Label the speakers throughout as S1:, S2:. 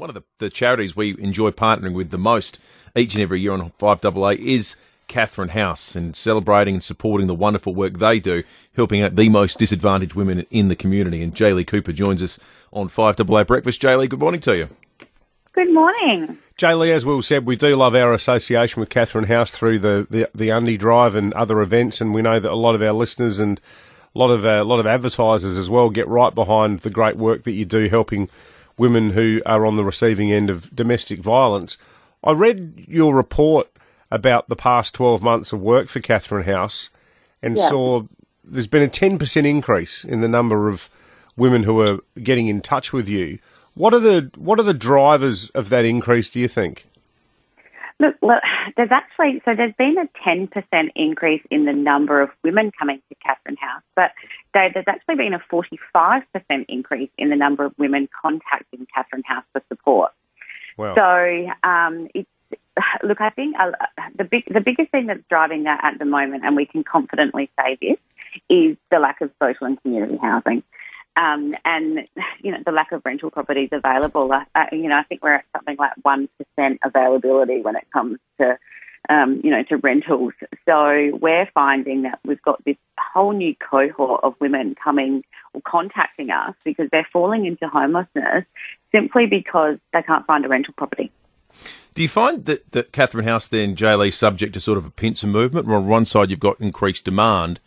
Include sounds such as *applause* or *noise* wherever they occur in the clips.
S1: one of the, the charities we enjoy partnering with the most each and every year on 5AA is Catherine House and celebrating and supporting the wonderful work they do, helping out the most disadvantaged women in the community. And Jaylee Cooper joins us on 5AA Breakfast. Jaylee, good morning to you.
S2: Good morning.
S3: Jaylee, as Will said, we do love our association with Catherine House through the, the, the Undy Drive and other events, and we know that a lot of our listeners and a lot of a uh, lot of advertisers as well get right behind the great work that you do helping women who are on the receiving end of domestic violence. I read your report about the past 12 months of work for Catherine House and yeah. saw there's been a 10% increase in the number of women who are getting in touch with you. What are the what are the drivers of that increase do you think?
S2: Look, look, *sighs* there's actually so there's been a 10% increase in the number of women coming to Catherine House, but Dave, there's actually been a 45% increase in the number of women contacting Catherine House for support. Wow. So um, it's *sighs* look, I think uh, the big the biggest thing that's driving that at the moment, and we can confidently say this, is the lack of social and community housing. Um, and you know the lack of rental properties available. Uh, uh, you know, I think we're at something like one percent availability when it comes to um, you know to rentals. So we're finding that we've got this whole new cohort of women coming or contacting us because they're falling into homelessness simply because they can't find a rental property.
S1: Do you find that, that Catherine House then, Jaylee, subject to sort of a pincer movement? On one side, you've got increased demand,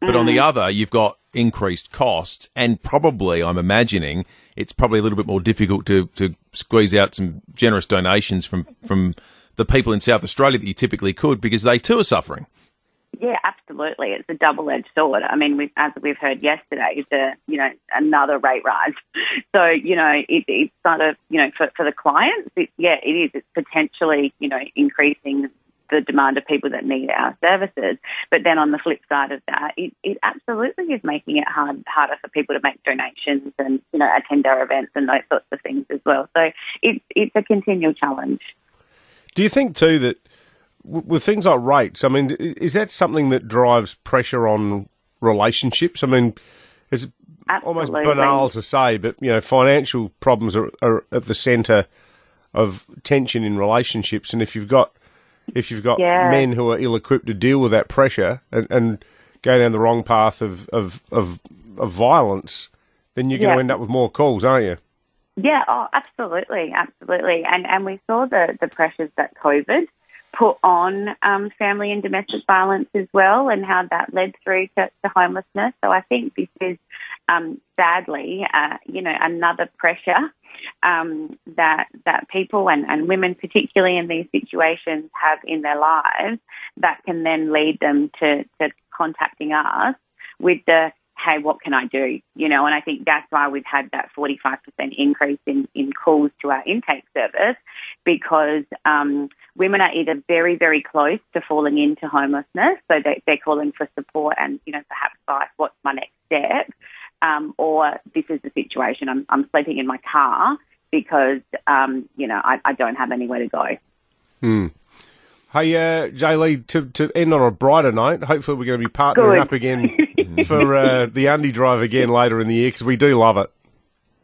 S1: but mm. on the mm. other, you've got increased costs, and probably, I'm imagining, it's probably a little bit more difficult to, to squeeze out some generous donations from, from the people in South Australia that you typically could because they too are suffering.
S2: Yeah, absolutely. It's a double-edged sword. I mean, we've, as we've heard yesterday, it's a you know another rate rise. *laughs* So you know, it, it's sort of you know for for the clients, it, yeah, it is. It's potentially you know increasing the demand of people that need our services. But then on the flip side of that, it, it absolutely is making it hard harder for people to make donations and you know attend our events and those sorts of things as well. So it's it's a continual challenge.
S3: Do you think too that with things like rates, I mean, is that something that drives pressure on relationships? I mean, it's Absolutely. almost banal to say, but you know, financial problems are, are at the centre of tension in relationships, and if you've got if you've got yeah. men who are ill-equipped to deal with that pressure and, and go down the wrong path of of, of, of violence, then you're yeah. going to end up with more calls, aren't you?
S2: Yeah, oh, absolutely, absolutely, and and we saw the the pressures that COVID put on um, family and domestic violence as well, and how that led through to, to homelessness. So I think this is um, sadly, uh, you know, another pressure um, that that people and, and women, particularly in these situations, have in their lives that can then lead them to, to contacting us with the hey, what can I do? You know, and I think that's why we've had that 45% increase in, in calls to our intake service because um, women are either very, very close to falling into homelessness, so they, they're calling for support and, you know, perhaps advice, what's my next step? Um, or this is the situation, I'm, I'm sleeping in my car because, um, you know, I, I, don't have anywhere to go.
S3: Hmm. Hey, uh, Jaylee, to, to end on a brighter note, hopefully we're going to be partnering Good. up again *laughs* for uh, the Undy Drive again later in the year because we do love it.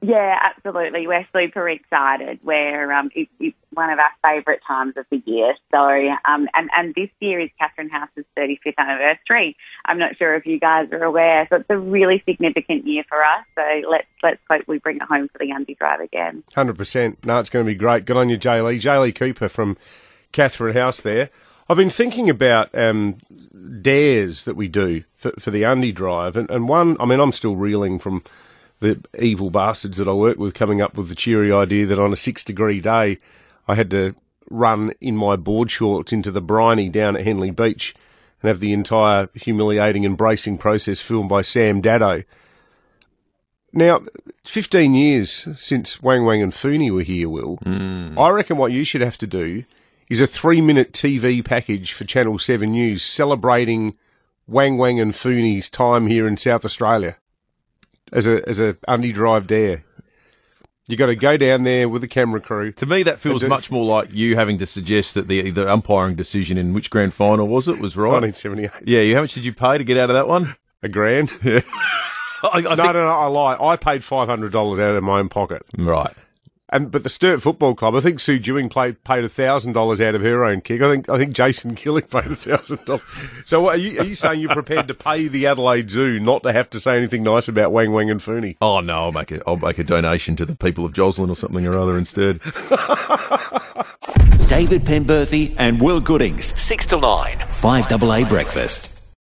S2: Yeah, absolutely. We're super excited. We're um, it, it's one of our favourite times of the year. So, um, and and this year is Catherine House's 35th anniversary. I'm not sure if you guys are aware, so it's a really significant year for us. So let's let's hope we bring it home for the Undy Drive again.
S3: Hundred percent. No, it's going to be great. Good on you, Jaylee. Jaylee Cooper from Catherine House. There. I've been thinking about um, dares that we do for, for the Undy Drive, and, and one. I mean, I'm still reeling from the evil bastards that I work with coming up with the cheery idea that on a six degree day, I had to run in my board shorts into the briny down at Henley Beach and have the entire humiliating and bracing process filmed by Sam Daddo. Now, 15 years since Wang Wang and Funi were here, Will. Mm. I reckon what you should have to do is a three minute TV package for Channel 7 News celebrating Wang Wang and Funi's time here in South Australia as a as a Drive dare. You got to go down there with the camera crew.
S1: To me, that feels much more like you having to suggest that the the umpiring decision in which grand final was it was right.
S3: 1978.
S1: Yeah, how much did you pay to get out of that one?
S3: A grand. Yeah. *laughs* I, I no, think... no, no, I lie. I paid five hundred dollars out of my own pocket.
S1: Right.
S3: And but the Sturt Football Club, I think Sue Dewing played, paid thousand dollars out of her own kick. I think I think Jason Killing *laughs* paid thousand dollars. So are you are you saying you're prepared to pay the Adelaide Zoo not to have to say anything nice about Wang Wang and Funi?
S1: Oh no, I'll make a I'll make a donation to the people of Joslin or something or other instead. *laughs*
S4: David Penberthy and Will Goodings, 6 to 9, 5AA Breakfast.